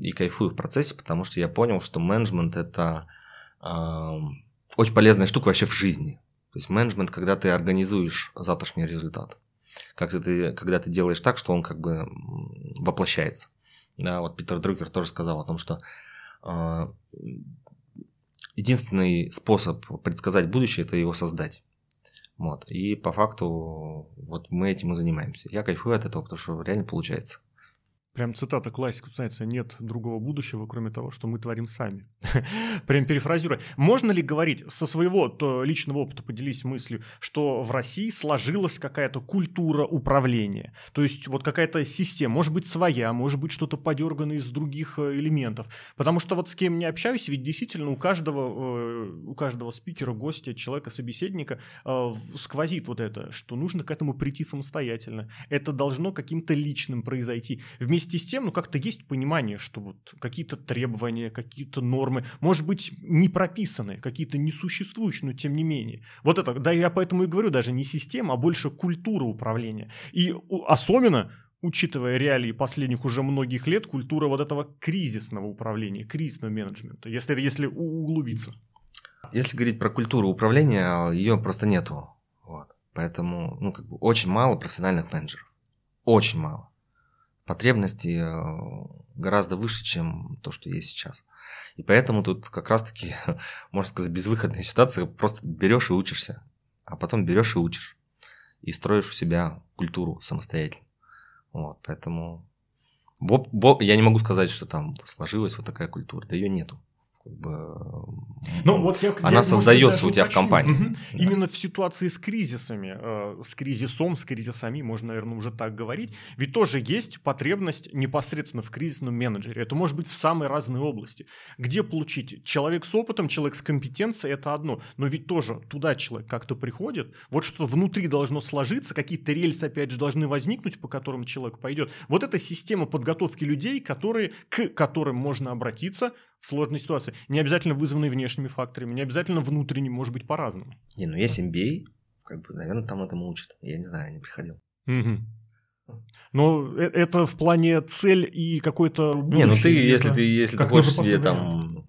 и кайфую в процессе, потому что я понял, что менеджмент это очень полезная штука вообще в жизни. То есть менеджмент, когда ты организуешь завтрашний результат, как ты, когда ты делаешь так, что он как бы воплощается. Да, вот Питер Друкер тоже сказал о том, что э, единственный способ предсказать будущее – это его создать. Вот. И по факту вот мы этим и занимаемся. Я кайфую от этого, потому что реально получается. Прям цитата классика, знаете, нет другого будущего, кроме того, что мы творим сами. Прям перефразируя. Можно ли говорить со своего то личного опыта, поделись мыслью, что в России сложилась какая-то культура управления? То есть вот какая-то система, может быть своя, может быть что-то подерганное из других э, элементов. Потому что вот с кем не общаюсь, ведь действительно у каждого, э, у каждого спикера, гостя, человека, собеседника э, сквозит вот это, что нужно к этому прийти самостоятельно. Это должно каким-то личным произойти. Вместе вместе с тем, ну, как-то есть понимание, что вот какие-то требования, какие-то нормы, может быть, не прописаны, какие-то несуществующие, но тем не менее. Вот это, да, я поэтому и говорю, даже не система, а больше культура управления. И особенно учитывая реалии последних уже многих лет, культура вот этого кризисного управления, кризисного менеджмента, если, если углубиться. Если говорить про культуру управления, ее просто нету. Вот. Поэтому ну, как бы очень мало профессиональных менеджеров. Очень мало. Потребности э, гораздо выше, чем то, что есть сейчас. И поэтому тут как раз-таки, можно сказать, безвыходная ситуация. Просто берешь и учишься. А потом берешь и учишь. И строишь у себя культуру самостоятельно. Вот, поэтому я не могу сказать, что там сложилась вот такая культура. Да ее нету как бы, ну, вот я, она я, создается у тебя в компании. Угу. Да. Именно в ситуации с кризисами, э, с кризисом, с кризисами, можно, наверное, уже так говорить, ведь тоже есть потребность непосредственно в кризисном менеджере. Это может быть в самой разной области. Где получить человек с опытом, человек с компетенцией, это одно. Но ведь тоже туда человек как-то приходит, вот что внутри должно сложиться, какие-то рельсы, опять же, должны возникнуть, по которым человек пойдет. Вот эта система подготовки людей, которые, к которым можно обратиться, сложной ситуации. Не обязательно вызванные внешними факторами, не обязательно внутренними, может быть по-разному. Не, ну есть MBA, как бы, наверное, там этому учат. Я не знаю, я не приходил. Угу. Но э, это в плане цель и какой-то Не, ну ты, если ты, если ты хочешь себе там,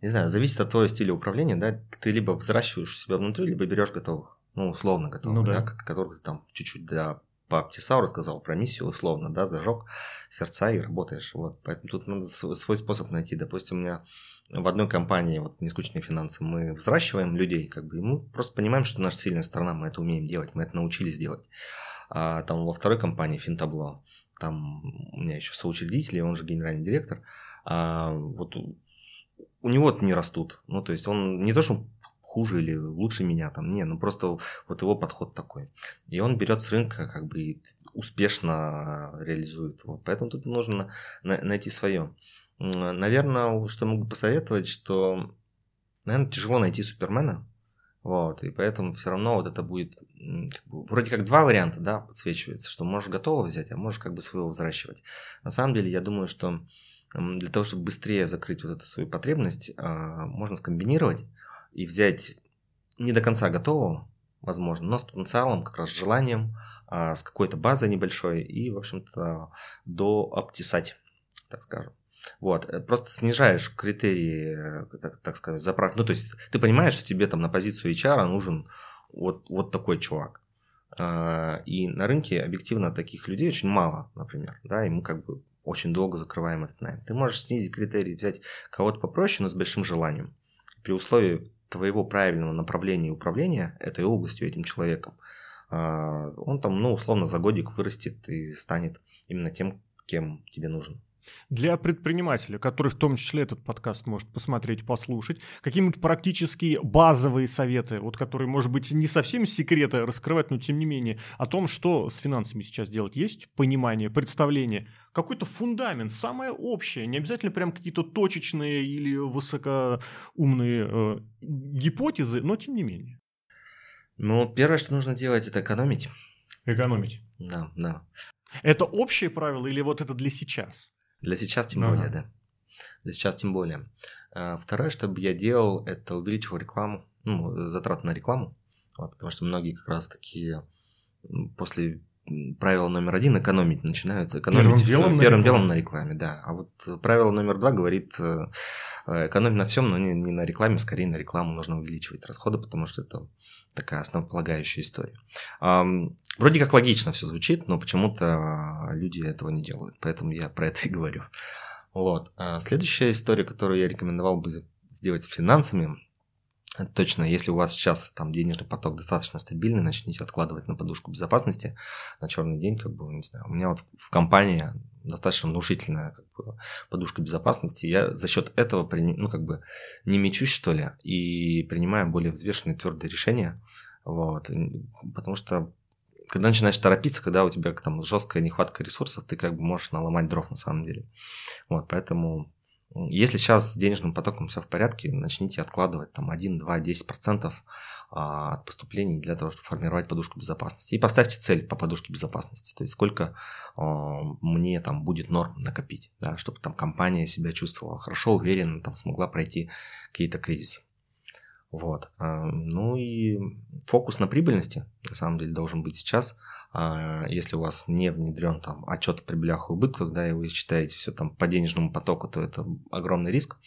не знаю, зависит от твоего стиля управления, да, ты либо взращиваешь себя внутри, либо берешь готовых, ну, условно готовых, ну, да. да, которых ты там чуть-чуть да, по Птисау рассказал про миссию условно, да, зажег сердца и работаешь. Вот. Поэтому тут надо свой способ найти. Допустим, у меня в одной компании, вот нескучные финансы, мы взращиваем людей, как бы, и мы просто понимаем, что наша сильная сторона, мы это умеем делать, мы это научились делать. А там во второй компании Финтабло, там у меня еще соучредитель, он же генеральный директор, а вот у него не растут. Ну, то есть он не то, что хуже или лучше меня там. Не, ну просто вот его подход такой. И он берет с рынка как бы успешно реализует. Вот. Поэтому тут нужно найти свое. Наверное, что могу посоветовать, что, наверное, тяжело найти супермена, вот, и поэтому все равно вот это будет как бы, вроде как два варианта, да, подсвечивается, что можешь готово взять, а можешь как бы своего взращивать. На самом деле, я думаю, что для того, чтобы быстрее закрыть вот эту свою потребность, а, можно скомбинировать и взять не до конца готового, возможно, но с потенциалом, как раз с желанием, а, с какой-то базой небольшой и, в общем-то, до обтесать, так скажем. Вот, э, просто снижаешь критерии, э, так, так сказать, заправки. Ну, то есть ты понимаешь, что тебе там на позицию HR нужен вот, вот такой чувак. А, и на рынке объективно таких людей очень мало, например, да, и мы как бы очень долго закрываем этот найм. Ты можешь снизить критерии, взять кого-то попроще, но с большим желанием. При условии твоего правильного направления управления этой областью, этим человеком, а, он там, ну, условно, за годик вырастет и станет именно тем, кем тебе нужен. Для предпринимателя, который в том числе этот подкаст может посмотреть, послушать, какие-нибудь практические базовые советы, вот которые, может быть, не совсем секреты раскрывать, но тем не менее, о том, что с финансами сейчас делать, есть понимание, представление, какой-то фундамент, самое общее, не обязательно прям какие-то точечные или высокоумные э, гипотезы, но тем не менее. Ну, первое, что нужно делать, это экономить. Экономить. Да, да. Это общее правило или вот это для сейчас? Для сейчас тем ага. более, да. Для сейчас тем более. А, второе, что бы я делал, это увеличивал рекламу, ну, затраты на рекламу, вот, потому что многие как раз таки после правило номер один экономить начинают экономить первым делом, первым на, делом на рекламе, да. А вот правило номер два говорит э, экономить на всем, но не, не на рекламе, скорее на рекламу нужно увеличивать расходы, потому что это такая основополагающая история. Вроде как логично все звучит, но почему-то люди этого не делают, поэтому я про это и говорю. Вот. А следующая история, которую я рекомендовал бы сделать с финансами, точно, если у вас сейчас там денежный поток достаточно стабильный, начните откладывать на подушку безопасности на черный день, как бы, не знаю, у меня вот в компании достаточно внушительная как бы, подушка безопасности, я за счет этого, ну, как бы, не мечусь, что ли, и принимаю более взвешенные, твердые решения, вот, потому что когда начинаешь торопиться, когда у тебя там жесткая нехватка ресурсов, ты как бы можешь наломать дров на самом деле. Вот, поэтому Если сейчас с денежным потоком все в порядке, начните откладывать там 1, 2, 10% от поступлений для того, чтобы формировать подушку безопасности. И поставьте цель по подушке безопасности. То есть сколько а, мне там будет норм накопить, да, чтобы там компания себя чувствовала хорошо, уверенно, там смогла пройти какие-то кризисы. Вот. А, ну и фокус на прибыльности, на самом деле, должен быть сейчас. А, если у вас не внедрен там отчет о прибылях и убытках, да, и вы считаете все там по денежному потоку, то это огромный риск.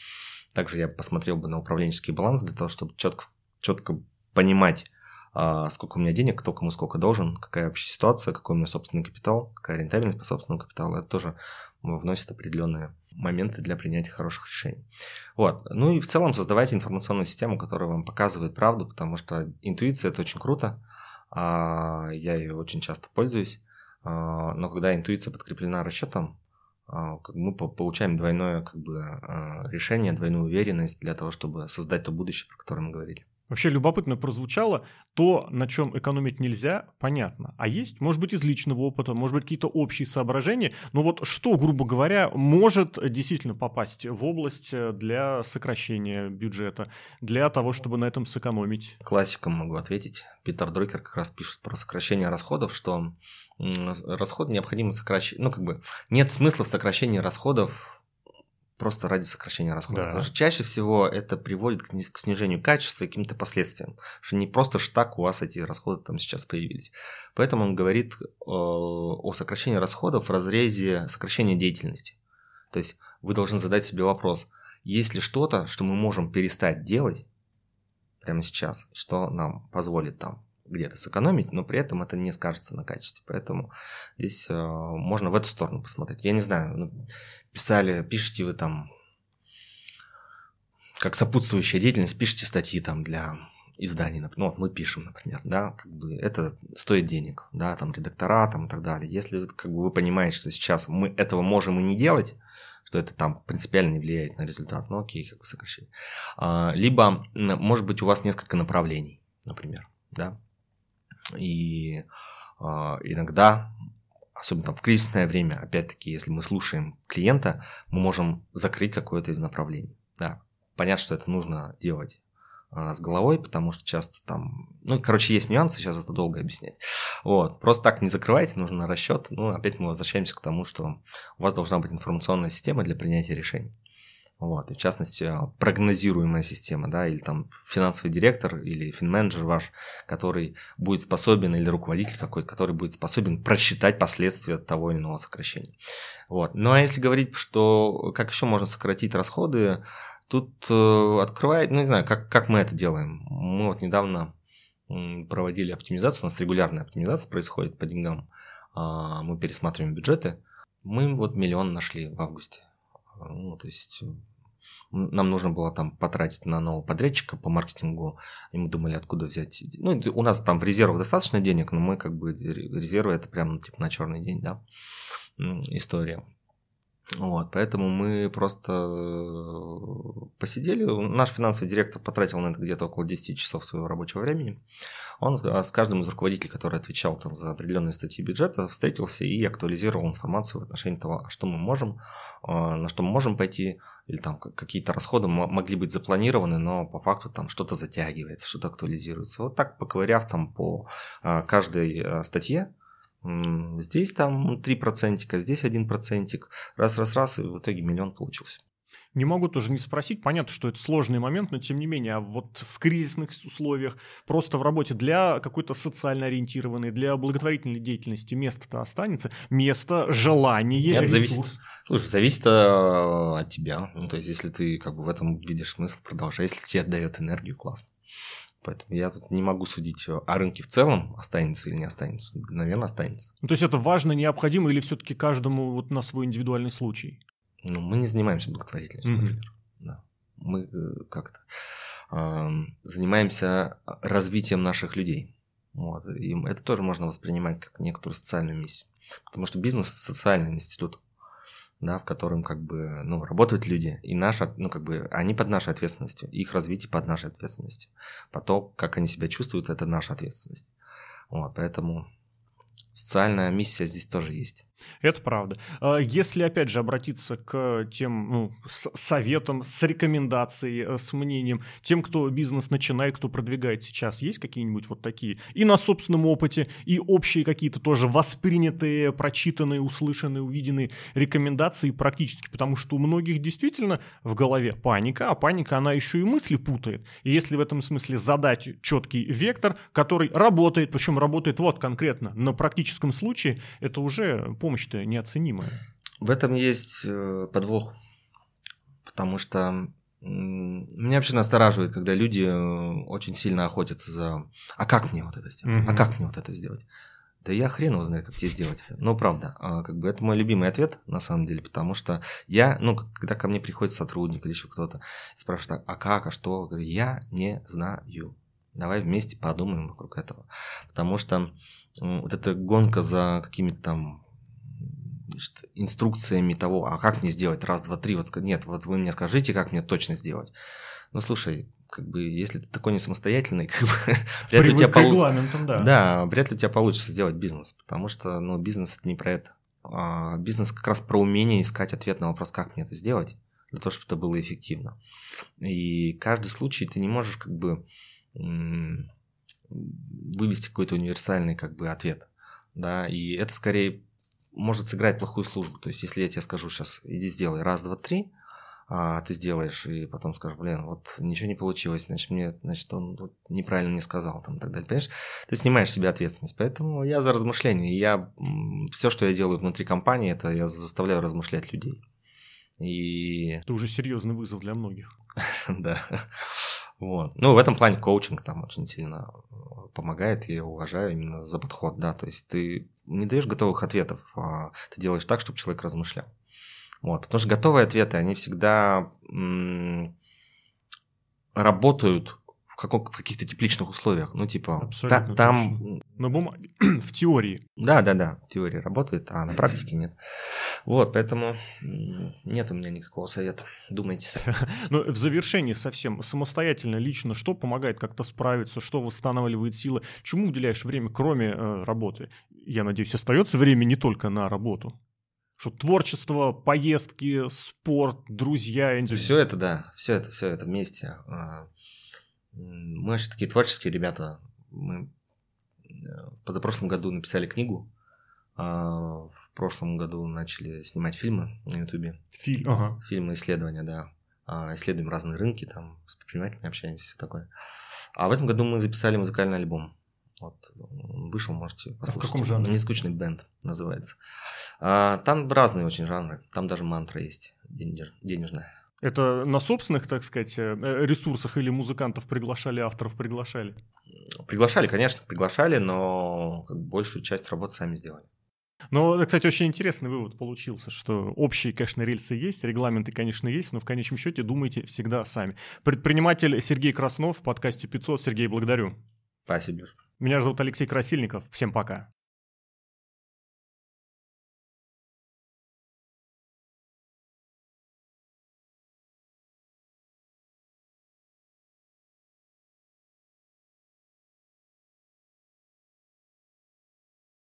Также я посмотрел бы на управленческий баланс для того, чтобы четко, четко понимать, а, сколько у меня денег, кто кому сколько должен, какая вообще ситуация, какой у меня собственный капитал, какая рентабельность по собственному капиталу. Это тоже вносит определенные моменты для принятия хороших решений. Вот. Ну и в целом создавайте информационную систему, которая вам показывает правду, потому что интуиция это очень круто, я ее очень часто пользуюсь, а, но когда интуиция подкреплена расчетом, а, мы получаем двойное как бы, решение, двойную уверенность для того, чтобы создать то будущее, про которое мы говорили. Вообще любопытно прозвучало, то, на чем экономить нельзя, понятно. А есть, может быть, из личного опыта, может быть, какие-то общие соображения. Но вот что, грубо говоря, может действительно попасть в область э, для сокращения бюджета, для того, чтобы на этом сэкономить? Классиком могу ответить. Питер Дрыкер как раз пишет про сокращение расходов, что расход необходимо сокращать. Ну, как бы нет смысла в сокращении расходов просто ради сокращения расходов. Да. Потому что чаще всего это приводит к снижению качества и каким-то последствиям. Что не просто штак у вас эти расходы там сейчас появились. Поэтому он говорит о сокращении расходов в разрезе сокращения деятельности. То есть вы должны задать себе вопрос, есть ли что-то, что мы можем перестать делать прямо сейчас, что нам позволит там где-то сэкономить, но при этом это не скажется на качестве. Поэтому здесь э, можно в эту сторону посмотреть. Я не знаю, ну, писали, пишите вы там как сопутствующая деятельность, пишите статьи там для изданий, ну вот мы пишем, например, да, как бы это стоит денег, да, там редактора там и так далее. Если как бы вы понимаете, что сейчас мы этого можем и не делать, что это там принципиально не влияет на результат, ну окей, как бы сокращение. А, либо, может быть, у вас несколько направлений, например, да, и а, иногда особенно там в кризисное время, опять-таки, если мы слушаем клиента, мы можем закрыть какое-то из направлений. Да, понятно, что это нужно делать а, с головой, потому что часто там, ну, короче, есть нюансы, сейчас это долго объяснять. Вот, просто так не закрывайте, нужно расчет. Ну, опять мы возвращаемся к тому, что у вас должна быть информационная система для принятия решений. Вот, и в частности, а, прогнозируемая система, да, или там финансовый директор или финменеджер ваш, который будет способен, или руководитель какой-то, который будет способен просчитать последствия того или иного сокращения. Вот. Ну а если говорить, что как еще можно сократить расходы, тут э, открывает, ну не знаю, как, как мы это делаем. Мы вот недавно проводили оптимизацию, у нас регулярная оптимизация происходит по деньгам, э, мы пересматриваем бюджеты, мы вот миллион нашли в августе. Ну, то есть нам нужно было там потратить на нового подрядчика по маркетингу, и мы думали, откуда взять. Ну, у нас там в резервах достаточно денег, но мы как бы резервы это прям типа на черный день, да, история. Вот, поэтому мы просто э, посидели. Наш финансовый директор потратил на это где-то около 10 часов своего рабочего времени. Он с каждым из руководителей, который отвечал там за определенные статьи бюджета, встретился и актуализировал информацию в отношении того, а что мы можем, а, на что мы можем пойти, или там какие-то расходы могли быть запланированы, но по факту там что-то затягивается, что-то актуализируется. Вот так поковыряв там по а, каждой а, статье, здесь там 3%, здесь 1%, раз-раз-раз, и в итоге миллион получился. Не могу тоже не спросить, понятно, что это сложный момент, но тем не менее, а вот в кризисных условиях, просто в работе для какой-то социально ориентированной, для благотворительной деятельности место-то останется, место, желание, Нет, ресурс. Зависит, слушай, зависит э, от тебя, ну, то есть если ты как бы в этом видишь смысл, продолжай, если тебе отдает энергию, классно. Поэтому я тут не могу судить о рынке в целом, останется или не останется. Наверное, останется. Ну, то есть это важно, необходимо или все-таки каждому вот на свой индивидуальный случай? Ну, мы не занимаемся благотворительностью, mm-hmm. например. Да. Мы э, как-то э, занимаемся развитием наших людей. Вот. И это тоже можно воспринимать как некоторую социальную миссию. Потому что бизнес – социальный институт, да, в котором как бы, ну, работают люди, и наша, ну, как бы, они под нашей ответственностью, их развитие под нашей ответственностью. Потом, как они себя чувствуют, это наша ответственность. Вот, поэтому Социальная миссия здесь тоже есть. Это правда. А если, опять же, обратиться к тем ну, с советам, с рекомендацией, э, с мнением, тем, кто бизнес начинает, кто продвигает сейчас, есть какие-нибудь вот такие и на собственном опыте, и общие какие-то тоже воспринятые, прочитанные, услышанные, увиденные рекомендации практически, потому что у многих действительно в голове паника, а паника, она еще и мысли путает. И если в этом смысле задать четкий вектор, который работает, причем работает вот конкретно на практическом случае, это уже помощь-то неоценимая. В этом есть э, подвох, потому что меня вообще настораживает, когда люди э, очень сильно охотятся за «а как мне вот это сделать? А как мне вот это сделать?» Да я хрен его знает, как тебе сделать это. Но правда, а, как бы это мой любимый ответ, на самом деле, потому что я, ну, когда ко мне приходит сотрудник или еще кто-то, спрашивает, а как, а что? Говорю, я не знаю. Давай вместе подумаем вокруг этого. Потому что вот эта гонка за какими-то там значит, инструкциями того, а как мне сделать раз, два, три, вот нет, вот вы мне скажите, как мне точно сделать. Ну, слушай, как бы, если ты такой не самостоятельный, как бы, вряд ли у тебя полу... да. Да, вряд ли у тебя получится сделать бизнес, потому что, ну, бизнес это не про это. А бизнес как раз про умение искать ответ на вопрос, как мне это сделать, для того, чтобы это было эффективно. И каждый случай ты не можешь как бы вывести какой-то универсальный как бы ответ, да, и это скорее может сыграть плохую службу. То есть, если я тебе скажу сейчас, иди сделай раз, два, три, а ты сделаешь, и потом скажешь, блин, вот ничего не получилось, значит, мне, значит, он вот неправильно мне сказал, там, и так далее, понимаешь? Ты снимаешь себе ответственность, поэтому я за размышления, я, все, что я делаю внутри компании, это я заставляю размышлять людей. И... Это уже серьезный вызов для многих. Да. Вот. Ну, в этом плане коучинг там очень сильно помогает, я уважаю именно за подход, да, то есть ты не даешь готовых ответов, а ты делаешь так, чтобы человек размышлял. Вот, потому что готовые ответы, они всегда м- работают в, каком, в каких-то тепличных условиях. Ну, типа, та, там... На бумаге, в теории. Да, да, да, в теории работает, а на практике нет. Вот, поэтому нет у меня никакого совета. Думайте сами. Но в завершении совсем самостоятельно, лично, что помогает как-то справиться, что восстанавливает силы, чему уделяешь время, кроме э, работы? Я надеюсь, остается время не только на работу. Что творчество, поездки, спорт, друзья. Все это, да, все это, все это вместе. Мы вообще такие творческие ребята. Мы э, в позапрошлом году написали книгу, а в прошлом году начали снимать фильмы на Ютубе. Фильм, ага. Фильмы, исследования, да. А, исследуем разные рынки, там с предпринимателями общаемся, все такое. А в этом году мы записали музыкальный альбом. Вот, вышел, можете послушать. А в каком жанре? Нескучный бенд называется. А, там разные очень жанры. Там даже мантра есть денежная. Это на собственных, так сказать, э, ресурсах или музыкантов приглашали, авторов приглашали? Приглашали, конечно, приглашали, но большую часть работы сами сделали. Но, кстати, очень интересный вывод получился, что общие, конечно, рельсы есть, регламенты, конечно, есть, но в конечном счете думайте всегда сами. Предприниматель Сергей Краснов в подкасте 500. Сергей, благодарю. Спасибо. Меня зовут Алексей Красильников. Всем пока.